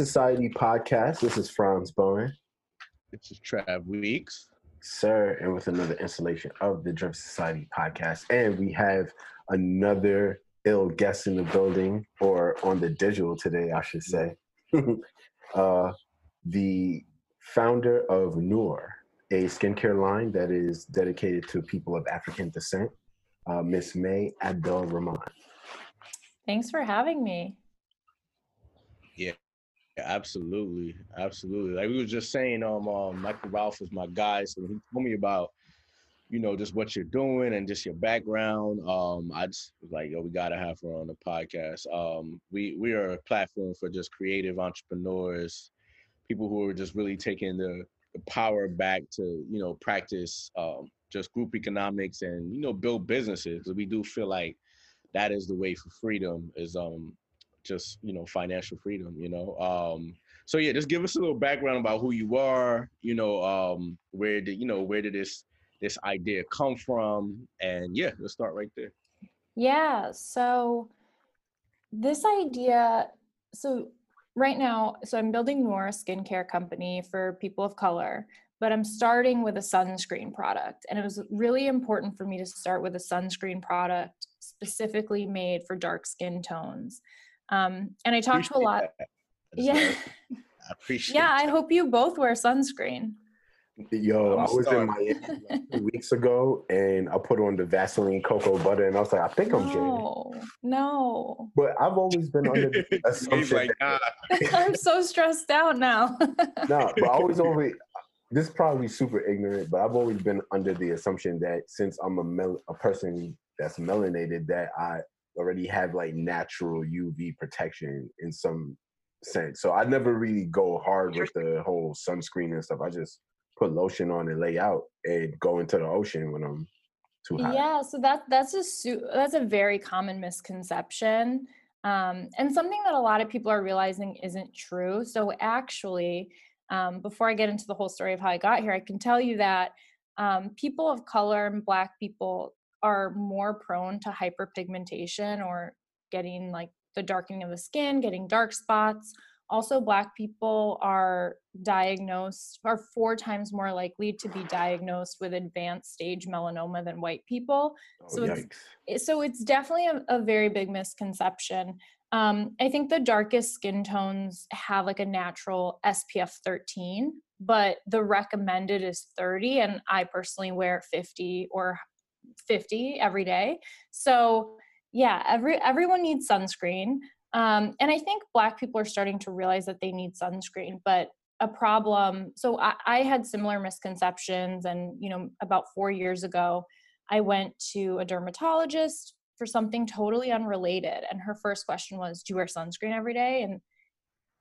Driven Society podcast. This is Franz Bowen. This is Trav Weeks. Sir, and with another installation of the Driven Society podcast. And we have another ill guest in the building, or on the digital today, I should say. uh, the founder of Noor, a skincare line that is dedicated to people of African descent, uh, Miss May Abdel Rahman. Thanks for having me. Yeah, absolutely, absolutely. Like we were just saying, um, um, Michael Ralph is my guy, so he told me about, you know, just what you're doing and just your background. Um, I just was like, yo, we gotta have her on the podcast. Um, we we are a platform for just creative entrepreneurs, people who are just really taking the, the power back to, you know, practice um, just group economics and you know build businesses we do feel like that is the way for freedom is um just you know financial freedom you know? Um so yeah just give us a little background about who you are you know um where did you know where did this this idea come from? And yeah let's start right there. Yeah so this idea so right now so i'm building Noor skincare company for people of color but i'm starting with a sunscreen product. And it was really important for me to start with a sunscreen product specifically made for dark skin tones um, and I talked to a lot. Yeah. I appreciate it. Yeah, I hope you both wear sunscreen. Yo, I was in Miami two weeks ago and I put on the Vaseline cocoa butter and I was like, I think I'm no, gay. No. But I've always been under the assumption. like, nah. I'm so stressed out now. no, but I always always this is probably super ignorant, but I've always been under the assumption that since I'm a mel- a person that's melanated, that I already have like natural UV protection in some sense. So I never really go hard with the whole sunscreen and stuff. I just put lotion on and lay out and go into the ocean when I'm too hot. Yeah, so that that's a su- that's a very common misconception. Um, and something that a lot of people are realizing isn't true. So actually, um, before I get into the whole story of how I got here, I can tell you that um, people of color and Black people are more prone to hyperpigmentation or getting like the darkening of the skin, getting dark spots. Also, Black people are diagnosed, are four times more likely to be diagnosed with advanced stage melanoma than white people. Oh, so, it's, so it's definitely a, a very big misconception. Um, I think the darkest skin tones have like a natural SPF 13, but the recommended is 30, and I personally wear 50 or 50 every day. So yeah, every everyone needs sunscreen. Um, and I think black people are starting to realize that they need sunscreen, but a problem. So I, I had similar misconceptions and, you know, about four years ago, I went to a dermatologist for something totally unrelated. And her first question was, do you wear sunscreen every day? And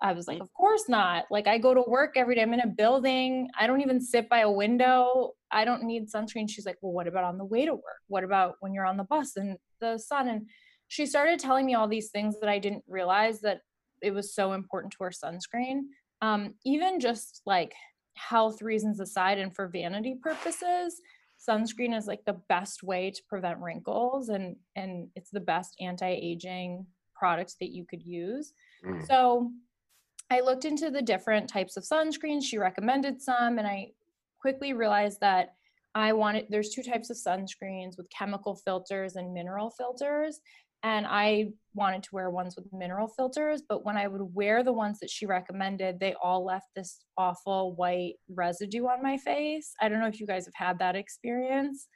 I was like, of course not. Like I go to work every day. I'm in a building. I don't even sit by a window. I don't need sunscreen. She's like, well, what about on the way to work? What about when you're on the bus and the sun? And she started telling me all these things that I didn't realize that it was so important to wear sunscreen. Um, even just like health reasons aside and for vanity purposes, sunscreen is like the best way to prevent wrinkles and and it's the best anti-aging product that you could use. Mm. So I looked into the different types of sunscreens. She recommended some, and I quickly realized that I wanted there's two types of sunscreens with chemical filters and mineral filters. And I wanted to wear ones with mineral filters, but when I would wear the ones that she recommended, they all left this awful white residue on my face. I don't know if you guys have had that experience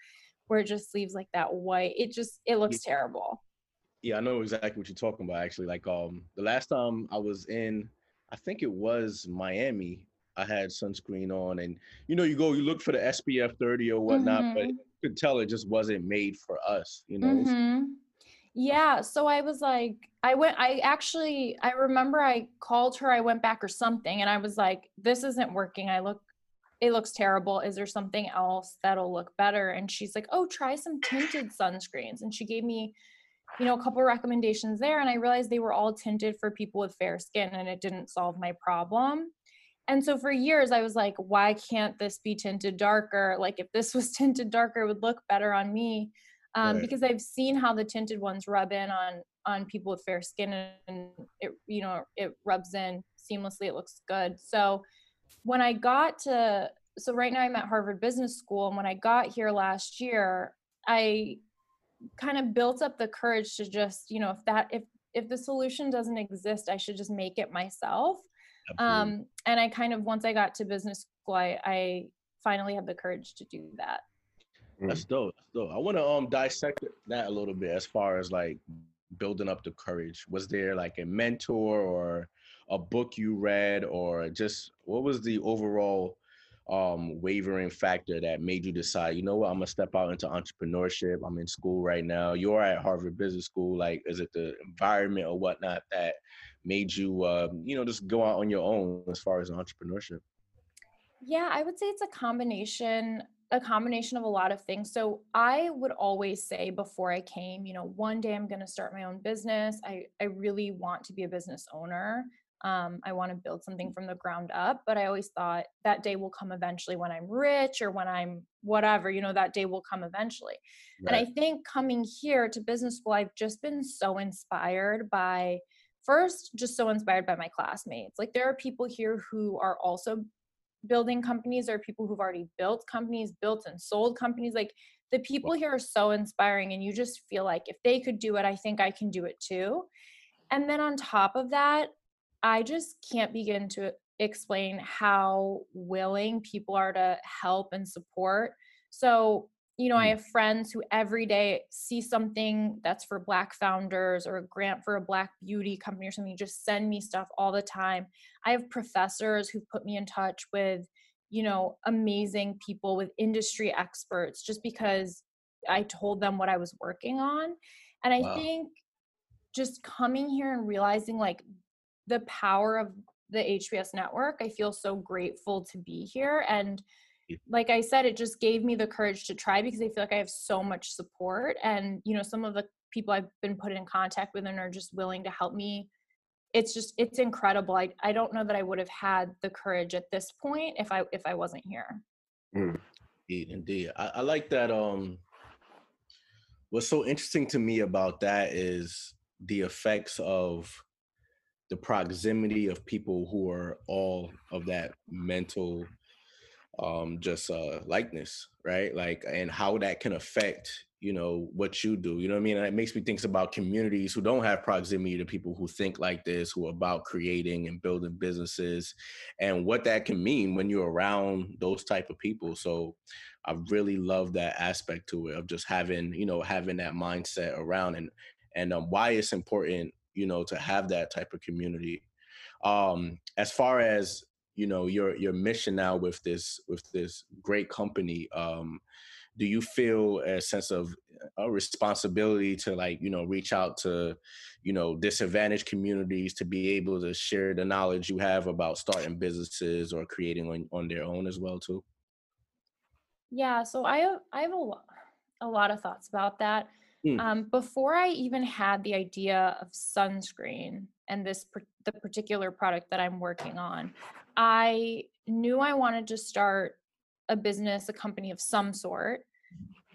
where it just leaves like that white, it just, it looks terrible. Yeah, I know exactly what you're talking about actually. Like um the last time I was in I think it was Miami. I had sunscreen on, and you know, you go, you look for the SPF 30 or whatnot, mm-hmm. but you could tell it just wasn't made for us, you know. Mm-hmm. Yeah, so I was like, I went, I actually, I remember I called her, I went back or something, and I was like, this isn't working. I look, it looks terrible. Is there something else that'll look better? And she's like, oh, try some tinted sunscreens. And she gave me you know, a couple recommendations there, and I realized they were all tinted for people with fair skin, and it didn't solve my problem. And so for years, I was like, why can't this be tinted darker? Like, if this was tinted darker, it would look better on me. Um, right. Because I've seen how the tinted ones rub in on on people with fair skin and it you know it rubs in seamlessly it looks good so when i got to so right now i'm at harvard business school and when i got here last year i kind of built up the courage to just you know if that if if the solution doesn't exist i should just make it myself Absolutely. um and i kind of once i got to business school i i finally had the courage to do that that's dope. That's dope. I want to um dissect that a little bit as far as like building up the courage. Was there like a mentor or a book you read or just what was the overall um wavering factor that made you decide, you know what, I'm gonna step out into entrepreneurship. I'm in school right now. You're at Harvard Business School. Like, is it the environment or whatnot that made you um, you know, just go out on your own as far as entrepreneurship? Yeah, I would say it's a combination a combination of a lot of things. So I would always say before I came, you know, one day I'm going to start my own business. I I really want to be a business owner. Um, I want to build something from the ground up, but I always thought that day will come eventually when I'm rich or when I'm whatever, you know, that day will come eventually. Right. And I think coming here to business school, I've just been so inspired by first, just so inspired by my classmates. Like there are people here who are also building companies are people who've already built companies, built and sold companies. Like the people here are so inspiring, and you just feel like if they could do it, I think I can do it too. And then on top of that, I just can't begin to explain how willing people are to help and support. So you know, I mm. have friends who every day see something that's for Black founders or a grant for a Black beauty company or something, just send me stuff all the time. I have professors who've put me in touch with, you know, amazing people with industry experts just because I told them what I was working on. And I wow. think just coming here and realizing like the power of the HBS network, I feel so grateful to be here. And like I said, it just gave me the courage to try because I feel like I have so much support. And, you know, some of the people I've been put in contact with and are just willing to help me. It's just it's incredible. I I don't know that I would have had the courage at this point if I if I wasn't here. Mm. Indeed, indeed. I, I like that um what's so interesting to me about that is the effects of the proximity of people who are all of that mental um just uh likeness right? Like and how that can affect you know what you do you know what i mean? And it makes me think about communities who don't have proximity to people who think like this who are about creating and building businesses and what that can mean when you're around those type of people. So i really love that aspect to it of just having you know having that mindset around and and um, why it's important you know to have that type of community. Um as far as you know your your mission now with this with this great company um do you feel a sense of a responsibility to like you know reach out to you know disadvantaged communities to be able to share the knowledge you have about starting businesses or creating on, on their own as well too yeah so i have i have a, a lot of thoughts about that mm. um, before i even had the idea of sunscreen and this the particular product that i'm working on I knew I wanted to start a business, a company of some sort.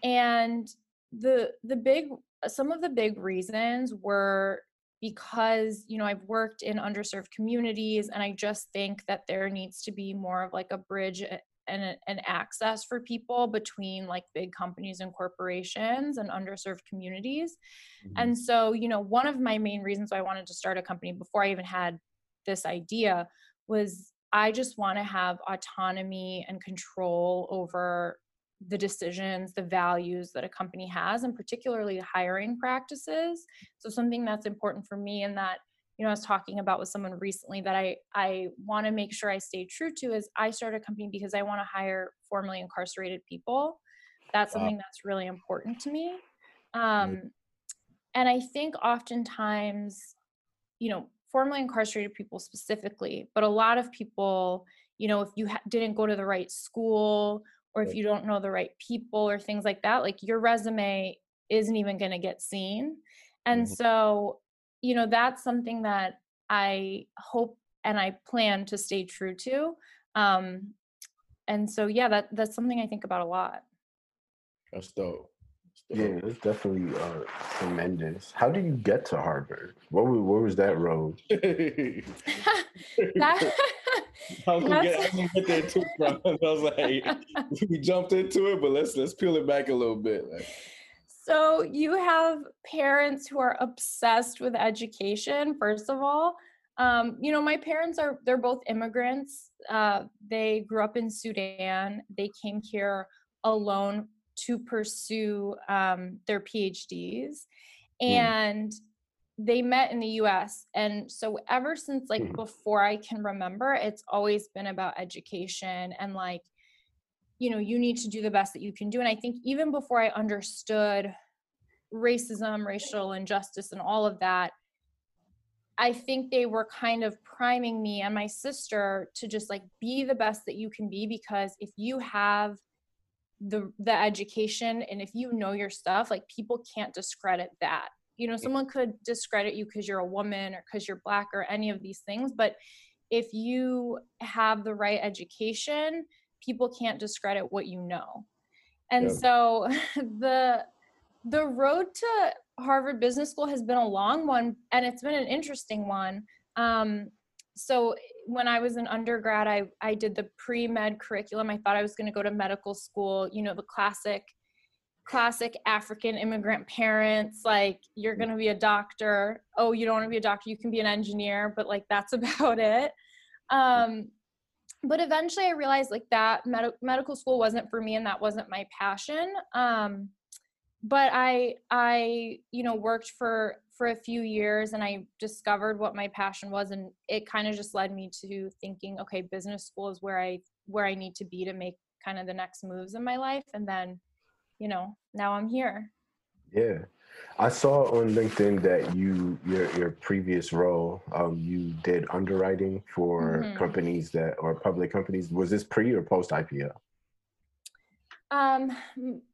And the the big some of the big reasons were because you know I've worked in underserved communities and I just think that there needs to be more of like a bridge and an access for people between like big companies and corporations and underserved communities. Mm-hmm. And so, you know, one of my main reasons why I wanted to start a company before I even had this idea was I just want to have autonomy and control over the decisions, the values that a company has, and particularly hiring practices. So something that's important for me and that you know I was talking about with someone recently that I I want to make sure I stay true to is I started a company because I want to hire formerly incarcerated people. That's something wow. that's really important to me. Um, and I think oftentimes, you know, formerly incarcerated people specifically, but a lot of people, you know, if you ha- didn't go to the right school or if you don't know the right people or things like that, like your resume isn't even going to get seen. And mm-hmm. so, you know, that's something that I hope and I plan to stay true to. Um, and so, yeah, that that's something I think about a lot. That's dope. Yeah, it's definitely uh, tremendous. How did you get to Harvard? What was, what was that road? I was gonna get, I get there too, bro. I was like, we jumped into it, but let's let's peel it back a little bit. Like, so you have parents who are obsessed with education. First of all, um, you know my parents are they're both immigrants. Uh, they grew up in Sudan. They came here alone to pursue um, their PhDs, hmm. and mm. they met in the U.S. And so ever since like mm. before I can remember, it's always been about education and like you know you need to do the best that you can do. And I think even before I understood racism, racial injustice, and all of that. I think they were kind of priming me and my sister to just like be the best that you can be because if you have the the education and if you know your stuff like people can't discredit that. You know someone could discredit you because you're a woman or because you're black or any of these things but if you have the right education people can't discredit what you know. And yeah. so the the road to harvard business school has been a long one and it's been an interesting one. Um, so when I was an undergrad, I, I did the pre-med curriculum. I thought I was going to go to medical school, you know, the classic, classic African immigrant parents, like you're going to be a doctor. Oh, you don't want to be a doctor. You can be an engineer, but like, that's about it. Um, but eventually I realized like that med- medical school wasn't for me and that wasn't my passion. Um, but I, I, you know, worked for for a few years and I discovered what my passion was and it kind of just led me to thinking okay business school is where I where I need to be to make kind of the next moves in my life and then you know now I'm here. Yeah. I saw on LinkedIn that you your your previous role um you did underwriting for mm-hmm. companies that or public companies was this pre or post IPO? Um,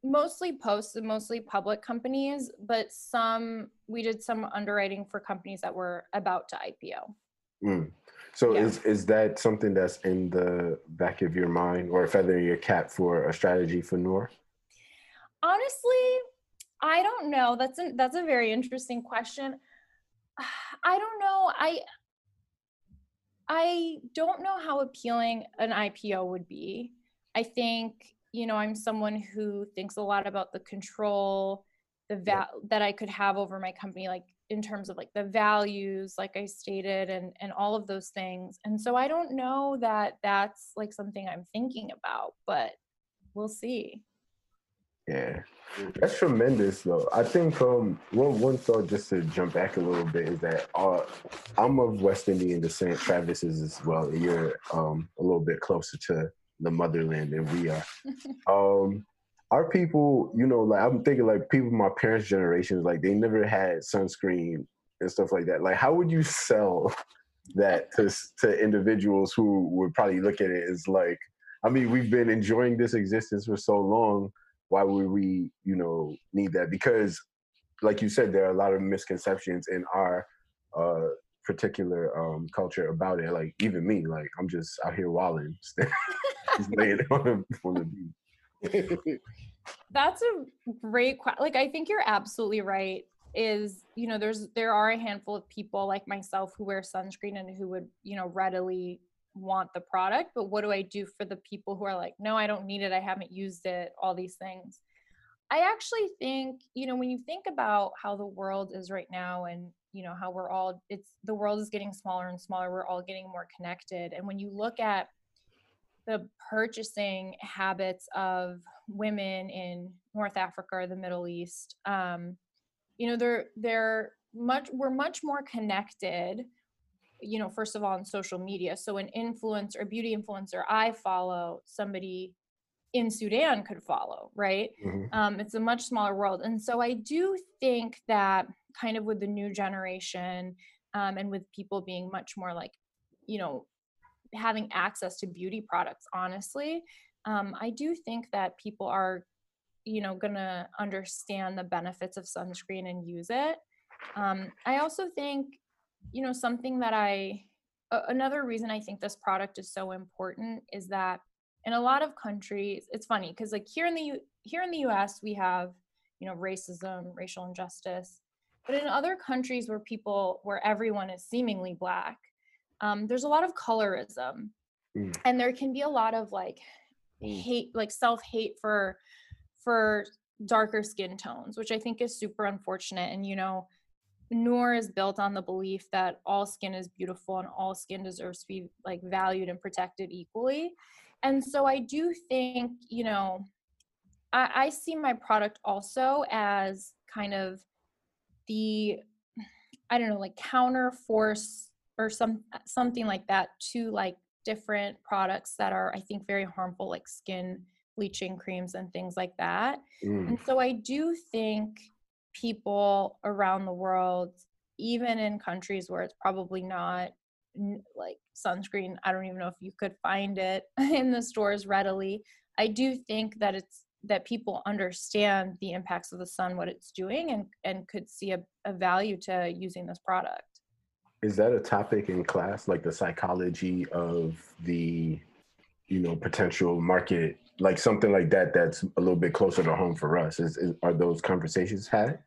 mostly posts and mostly public companies, but some we did some underwriting for companies that were about to IPO. Mm. So yeah. is is that something that's in the back of your mind or a feather in your cap for a strategy for Noor? Honestly, I don't know. That's a, that's a very interesting question. I don't know. I I don't know how appealing an IPO would be. I think you know i'm someone who thinks a lot about the control the val yeah. that i could have over my company like in terms of like the values like i stated and and all of those things. And so i don't know that that's like something i'm thinking about but we'll see. Yeah. That's tremendous though. I think um one one thought just to jump back a little bit is that uh, i'm of west indian descent. Travis is as well. You're um a little bit closer to the motherland than we are. um, our people, you know, like I'm thinking like people my parents' generations, like they never had sunscreen and stuff like that. Like, how would you sell that to to individuals who would probably look at it as like, I mean, we've been enjoying this existence for so long. Why would we, you know, need that? Because, like you said, there are a lot of misconceptions in our uh, particular um, culture about it. Like even me, like I'm just out here walling, just laying on on the beach. That's a great question. Like I think you're absolutely right. Is you know there's there are a handful of people like myself who wear sunscreen and who would you know readily want the product but what do i do for the people who are like no i don't need it i haven't used it all these things i actually think you know when you think about how the world is right now and you know how we're all it's the world is getting smaller and smaller we're all getting more connected and when you look at the purchasing habits of women in north africa or the middle east um, you know they're they're much we're much more connected you know first of all on social media. So an influencer beauty influencer i follow somebody in sudan could follow right? Mm-hmm. um, it's a much smaller world. And so i do think that kind of with the new generation um, and with people being much more like you know having access to beauty products honestly um, i do think that people are you know gonna understand the benefits of sunscreen and use it. Um, i also think you know something that i another reason i think this product is so important is that in a lot of countries it's funny because like here in the U, here in the us we have you know racism racial injustice but in other countries where people where everyone is seemingly black um, there's a lot of colorism Mm. and there can be a lot of like Mm. hate like self-hate for for darker skin tones which i think is super unfortunate and you know noor is built on the belief that all skin is beautiful and all skin deserves to be like valued and protected equally and so i do think you know i, I see my product also as kind of the i don't know like counter force or some something like that to like different products that are i think very harmful like skin bleaching creams and things like that Mm. and so I do think people around the world, even in countries where it's probably not like sunscreen, I don't even know if you could find it in the stores readily. I do think that it's that people understand the impacts of the sun, what it's doing, and and could see a, a value to using this product. Is that a topic in class, like the psychology of the, you know, potential market, like something like that? That's a little bit closer to home for us. Is, is are those conversations had?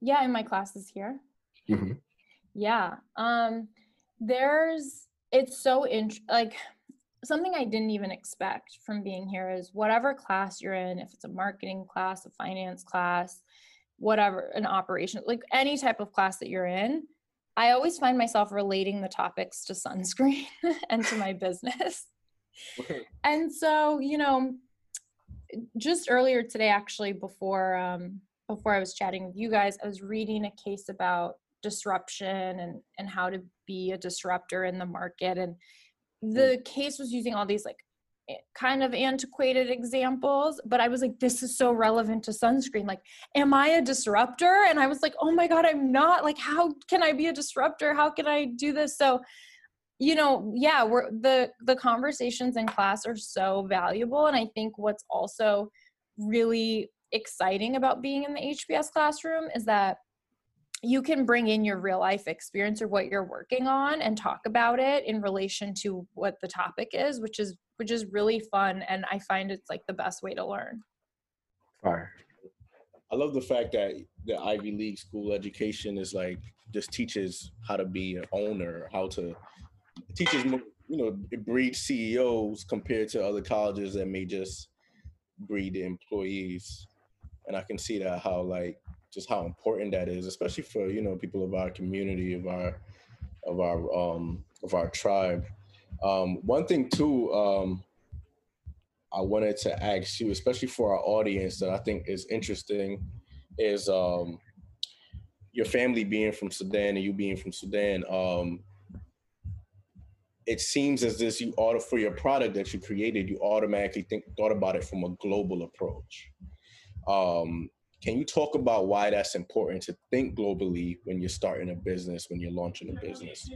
Yeah, in my classes here. Mhm. Yeah. Um there's it's so int- like something I didn't even expect from being here is whatever class you're in, if it's a marketing class, a finance class, whatever, an operation, like any type of class that you're in, I always find myself relating the topics to sunscreen and to my business. and so, you know, just earlier today actually before um before I was chatting with you guys, I was reading a case about disruption and and how to be a disruptor in the market. And the case was using all these like kind of antiquated examples but i was like this is so relevant to sunscreen. Like am i a disruptor? And i was like oh my god i'm not. Like how can i be a disruptor? How can i do this? So you know yeah we're the the conversations in class are so valuable and i think what's also really exciting about being in the hbs classroom is that you can bring in your real life experience or what you're working on and talk about it in relation to what the topic is which is which is really fun and i find it's like the best way to learn Fire. I love the fact that the Ivy League school education is like just teaches how to be an owner, how to teaches mo- you know it breeds CEOs compared to other colleges that may just breed employees, and I can see that how like just how important that is, especially for you know people of our community of our of our um of our tribe. Um, one thing too, um, I wanted to ask you, especially for our audience, that I think is interesting, is um, your family being from Sudan and you being from Sudan. Um, it seems as this you order for your product that you created, you automatically think thought about it from a global approach. Um, can you talk about why that's important to think globally when you're starting a business, when you're launching a business?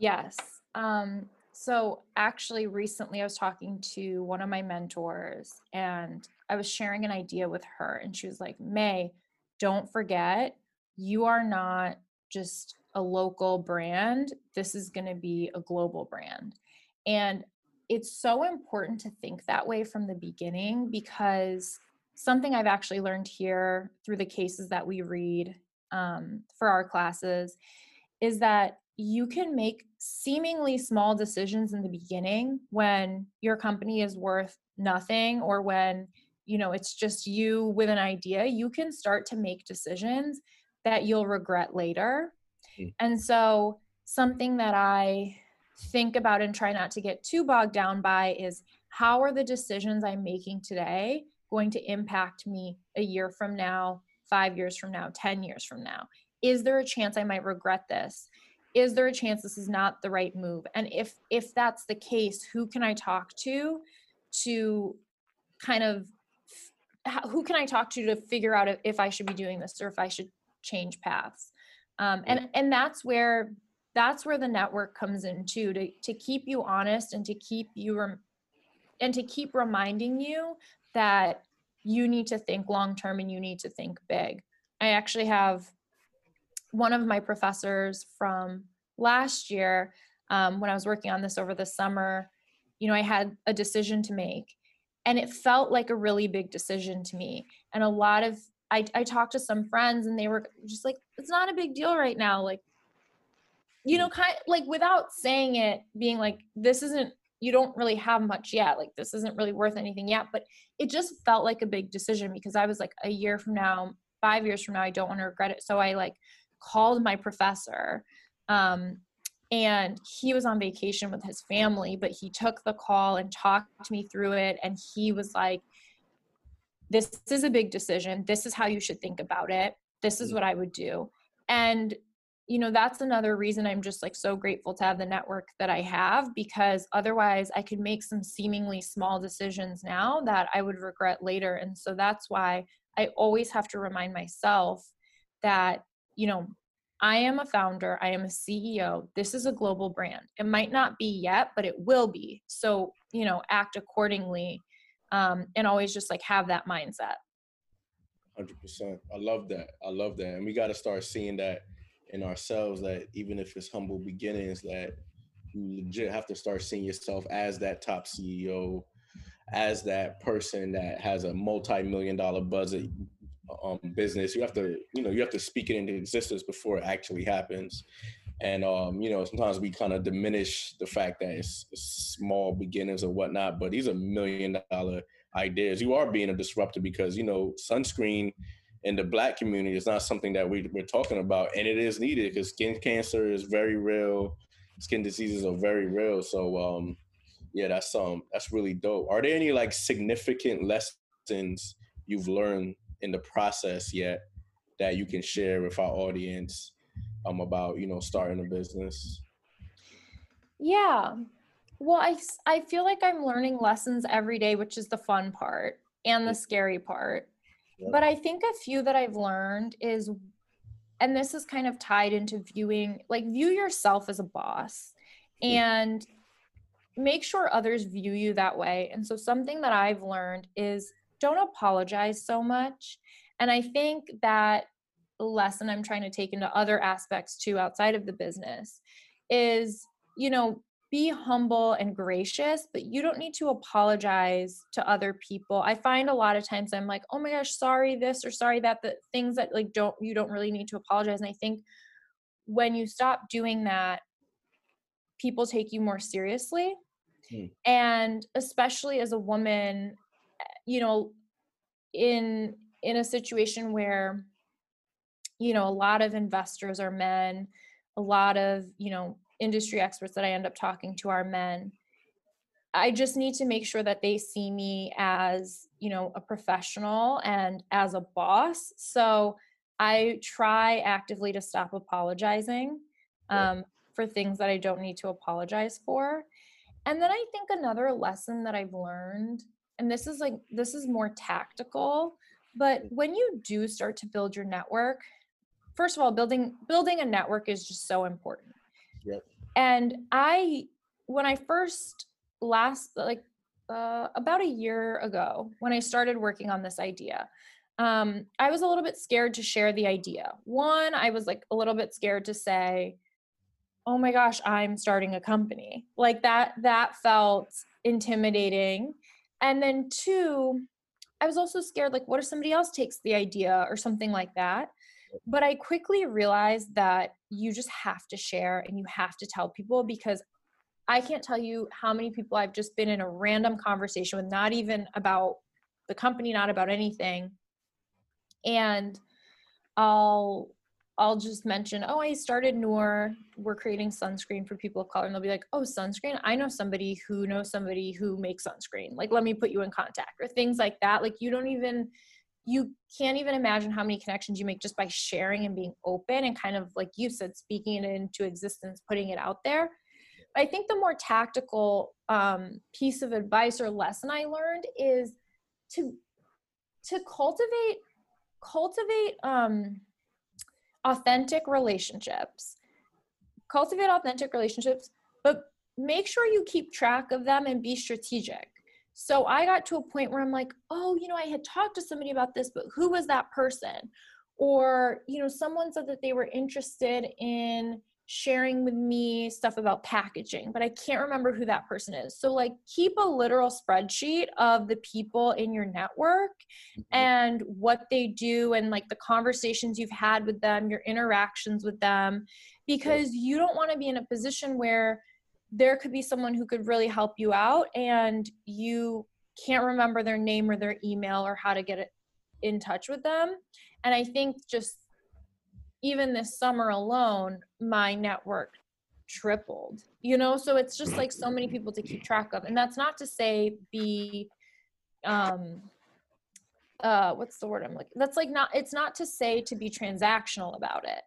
Yes. Um, so actually, recently I was talking to one of my mentors and I was sharing an idea with her, and she was like, May, don't forget, you are not just a local brand. This is going to be a global brand. And it's so important to think that way from the beginning because something I've actually learned here through the cases that we read um, for our classes is that you can make seemingly small decisions in the beginning when your company is worth nothing or when you know it's just you with an idea you can start to make decisions that you'll regret later. Mm. and so something that i think about and try not to get too bogged down by is how are the decisions i'm making today going to impact me a year from now 5 years from now 10 years from now? Is there a chance i might regret this is there a chance this is not the right move? And if if that's the case who can i talk to to kind of who can i talk to to figure out if, i should be doing this or if i should change paths? Um, and and that's where that's where the network comes in too to to keep you honest and to keep you rem- and to keep reminding you that you need to think long term and you need to think big. I actually have one of my professors from last year um, when i was working on this over the summer you know i had a decision to make and it felt like a really big decision to me. And a lot of I, I talked to some friends and they were just like it's not a big deal right now like you know kind like without saying it being like this isn't you don't really have much yet like this isn't really worth anything yet but it just felt like a big decision because i was like a year from now five years from now i don't want to regret it. So i like called my professor um, and he was on vacation with his family but he took the call and talked me through it and he was like this is a big decision. This is how you should think about it. This is mm. what i would do. And you know that's another reason i'm just like so grateful to have the network that i have because otherwise i could make some seemingly small decisions now that i would regret later and so that's why i always have to remind myself that you know i am a founder i am a ceo this is a global brand. It might not be yet but it will be. So you know act accordingly um, and always just like have that mindset. 100% i love that. I love that. And we got to start seeing that in ourselves that even if it's humble beginnings, that you legit have to start seeing yourself as that top CEO, as that person that has a multi-million dollar budget um, business. You have to, you know, you have to speak it into existence before it actually happens. And um, you know, sometimes we kind of diminish the fact that it's, it's small beginnings or whatnot, but these are million dollar ideas. You are being a disruptor because you know sunscreen in the black community is not something that we, we're talking about and it is needed because skin cancer is very real skin diseases are very real so um yeah that's um that's really dope are there any like significant lessons you've learned in the process yet that you can share with our audience um about you know starting a business? Yeah. Well i i feel like i'm learning lessons every day which is the fun part and the scary part. But I think a few that I've learned is, and this is kind of tied into viewing, like, view yourself as a boss and make sure others view you that way. And so, something that I've learned is don't apologize so much. And I think that lesson I'm trying to take into other aspects too outside of the business is, you know, be humble and gracious, but you don't need to apologize to other people. I find a lot of times I'm like, oh my gosh, sorry this or sorry that, the things that like don't, you don't really need to apologize. And I think when you stop doing that, people take you more seriously. Hmm. And especially as a woman, you know, in in a situation where you know a lot of investors are men a lot of you know industry experts that I end up talking to are men. I just need to make sure that they see me as, you know, a professional and as a boss. So I try actively to stop apologizing um, for things that I don't need to apologize for. And then I think another lesson that I've learned, and this is like, this is more tactical, but when you do start to build your network, first of all, building building a network is just so important. Yep. And I, when I first last, like uh, about a year ago, when I started working on this idea, um, I was a little bit scared to share the idea. One, I was like a little bit scared to say, "Oh my gosh, I'm starting a company." Like that. That felt intimidating. And then two, I was also scared. Like, what if somebody else takes the idea or something like that? But I quickly realized that you just have to share and you have to tell people because I can't tell you how many people I've just been in a random conversation with, not even about the company, not about anything. And I'll I'll just mention, oh, I started Noor. We're creating sunscreen for people of color. And they'll be like, oh, sunscreen? I know somebody who knows somebody who makes sunscreen. Like, let me put you in contact or things like that. Like, you don't even you can't even imagine how many connections you make just by sharing and being open and kind of like you said speaking it into existence putting it out there i think the more tactical um, piece of advice or lesson i learned is to to cultivate cultivate um, authentic relationships cultivate authentic relationships but make sure you keep track of them and be strategic so I got to a point where I'm like, oh, you know, I had talked to somebody about this, but who was that person? Or, you know, someone said that they were interested in sharing with me stuff about packaging, but I can't remember who that person is. So, like, keep a literal spreadsheet of the people in your network mm-hmm. and what they do, and like the conversations you've had with them, your interactions with them, because you don't want to be in a position where there could be someone who could really help you out and you can't remember their name or their email or how to get it in touch with them. And I think just even this summer alone, my network tripled, you know? So it's just like so many people to keep track of. And that's not to say be, um, uh, what's the word I'm looking? That's like not, it's not to say to be transactional about it.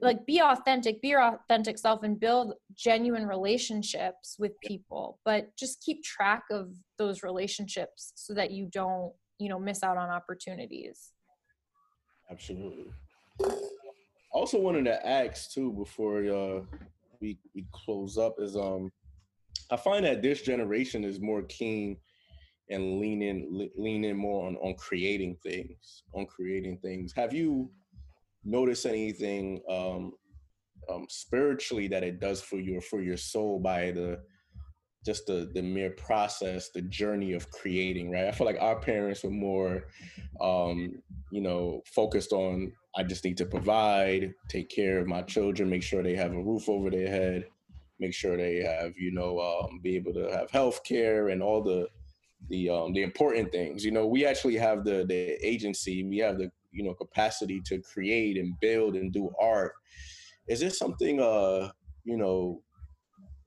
Like be authentic, be your authentic self and build genuine relationships with people, but just keep track of those relationships so that you don't, you know, miss out on opportunities. Absolutely also wanted to ask too before uh, we we close up is um I find that this generation is more keen and leaning leaning more on on creating things on creating things. Have you noticed anything um, um, spiritually that it does for you or for your soul by the just the the mere process, the journey of creating, right? I feel like our parents were more, um, you know, focused on I just need to provide, take care of my children, make sure they have a roof over their head, make sure they have, you know, um, be able to have health care and all the the um, the important things. You know, we actually have the the agency, we have the you know capacity to create and build and do art. Is there something uh you know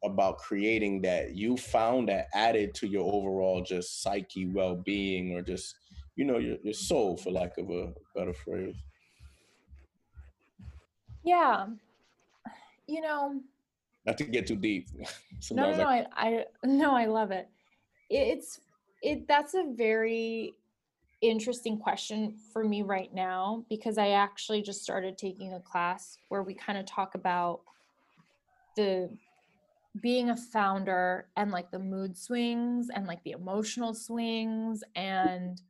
about creating that you found that added to your overall just psyche well-being or just you know your, your soul for lack of a better phrase yeah. You know not to get too deep. No no, no I, I no i love it. It's it that's a very interesting question for me right now because i actually just started taking a class where we kind of talk about the being a founder and like the mood swings and like the emotional swings and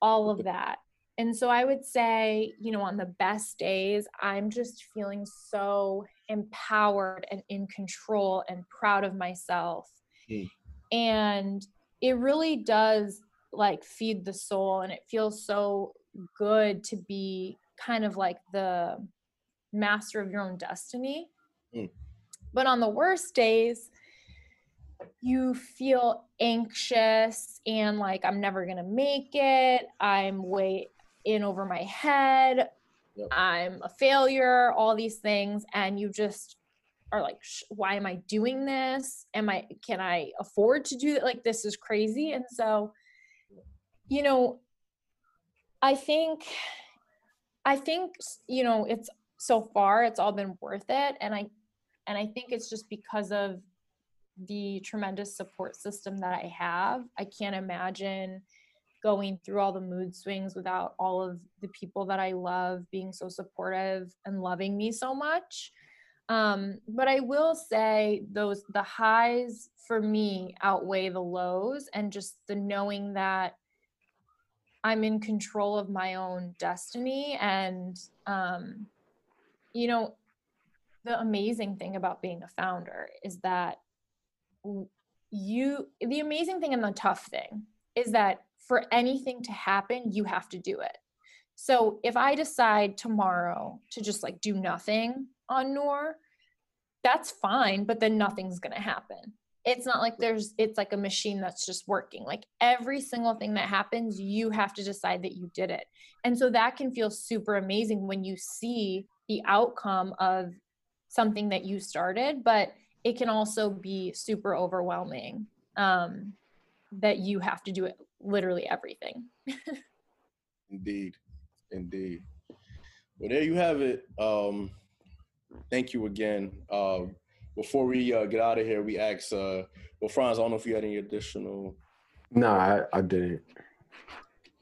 all of that. And so I would say, you know, on the best days, I'm just feeling so empowered and in control and proud of myself. Mm. And it really does like feed the soul and it feels so good to be kind of like the master of your own destiny. Mm. But on the worst days, you feel anxious and like I'm never going to make it. I'm way in over my head. Yep. I'm a failure, all these things. And you just are like, why am I doing this? Am I, can I afford to do it? Like, this is crazy. And so, you know, I think, I think, you know, it's so far, it's all been worth it. And I and I think it's just because of the tremendous support system that I have. I can't imagine going through all the mood swings without all of the people that I love being so supportive and loving me so much. Um, but I will say those the highs for me outweigh the lows and just the knowing that I'm in control of my own destiny and um, you know the amazing thing about being a founder is that you the amazing thing and the tough thing is that for anything to happen you have to do it. So if i decide tomorrow to just like do nothing on noor that's fine but then nothing's going to happen. It's not like there's it's like a machine that's just working. Like every single thing that happens you have to decide that you did it. And so that can feel super amazing when you see the outcome of something that you started, but it can also be super overwhelming. Um, that you have to do it literally everything. indeed, indeed. Well, there you have it. Um, thank you again. Uh, before we uh, get out of here, we asked, uh, well, Franz, I don't know if you had any additional. No, I, I didn't.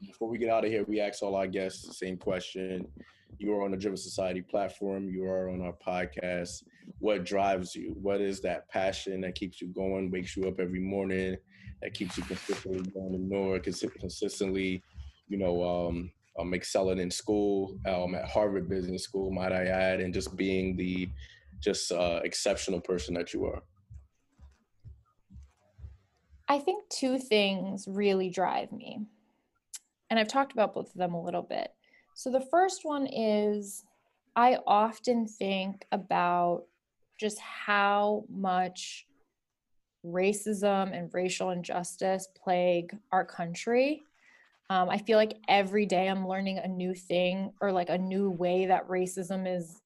Before we get out of here, we asked all our guests the same question you are on the Driven Society platform, you are on our podcast. What drives you? What is that passion that keeps you going, wakes you up every morning, that keeps you consistently going to North, consistently, you know, um, um, excelling in school, um, at Harvard Business School, might I add, and just being the just uh, exceptional person that you are? I think two things really drive me. And I've talked about both of them a little bit. So the first one is I often think about just how much racism and racial injustice plague our country. Um, I feel like every day I'm learning a new thing or like a new way that racism is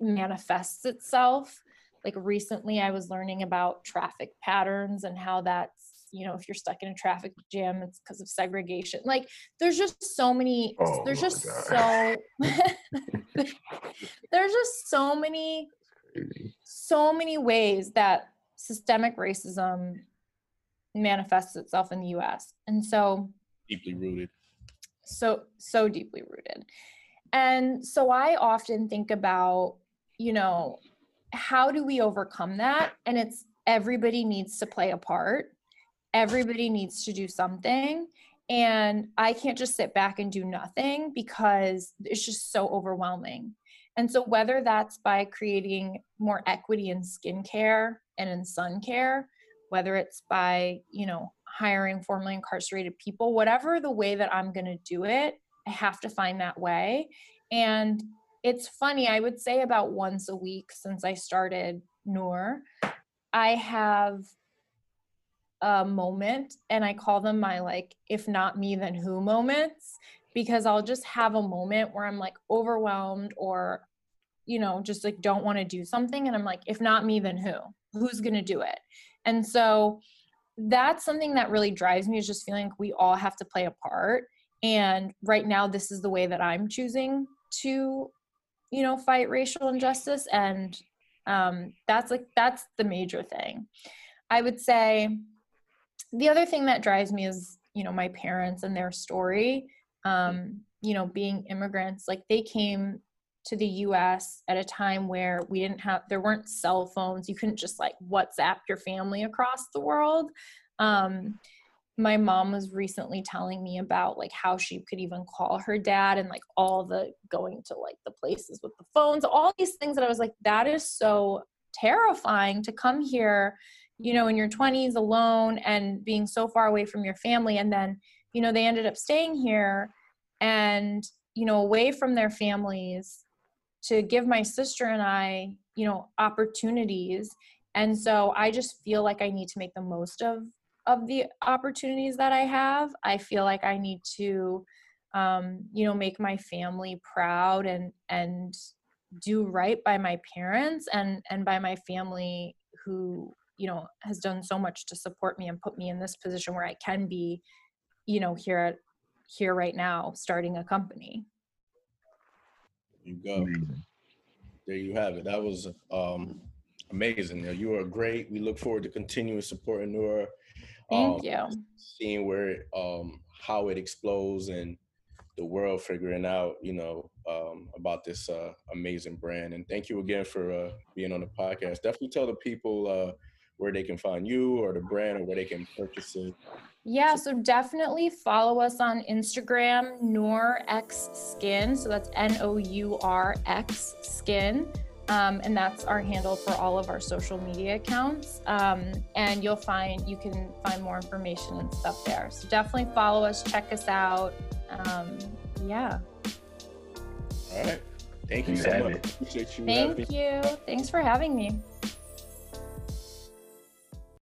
manifests itself like recently i was learning about traffic patterns and how that's you know if you're stuck in a traffic jam it's because of segregation like there's just so many oh there's just God. so there's just so many so many ways that systemic racism manifests itself in the US and so deeply rooted so so deeply rooted and so i often think about you know how do we overcome that? And it's everybody needs to play a part, everybody needs to do something. And I can't just sit back and do nothing because it's just so overwhelming. And so, whether that's by creating more equity in skincare and in sun care, whether it's by, you know, hiring formerly incarcerated people, whatever the way that I'm going to do it, I have to find that way. And it's funny, I would say about once a week since I started Noor, I have a moment and I call them my like, if not me, then who moments, because I'll just have a moment where I'm like overwhelmed or, you know, just like don't want to do something. And I'm like, if not me, then who? Who's going to do it? And so that's something that really drives me is just feeling like we all have to play a part. And right now, this is the way that I'm choosing to you know fight racial injustice and um, that's like that's the major thing i would say the other thing that drives me is you know my parents and their story um, you know being immigrants like they came to the US at a time where we didn't have there weren't cell phones. You couldn't just like whatsapp your family across the world. Um, my mom was recently telling me about like how she could even call her dad and like all the going to like the places with the phones all these things that i was like that is so terrifying to come here you know in your 20s alone and being so far away from your family. And then you know they ended up staying here and you know away from their families to give my sister and i you know opportunities and so i just feel like i need to make the most of of the opportunities that I have. I feel like I need to, um, you know, make my family proud and and do right by my parents and and by my family who you know has done so much to support me and put me in this position where I can be, you know, here at here right now starting a company. You go. There you have it. That was um amazing. You are great. We look forward to continuing supporting Noor Thank um, you. Seeing where um, how it explodes and the world figuring out, you know, um, about this uh, amazing brand. And thank you again for uh, being on the podcast. Definitely tell the people uh, where they can find you or the brand or where they can purchase it. Yeah, so definitely follow us on Instagram, Nour X Skin. So that's N O U R X Skin. Um, and that's our handle for all of our social media accounts. Um, and you'll find you can find more information and stuff there. So definitely follow us, check us out. Um, yeah. All right. Thank you, you so much. Appreciate you. Thank you. Thanks for having me.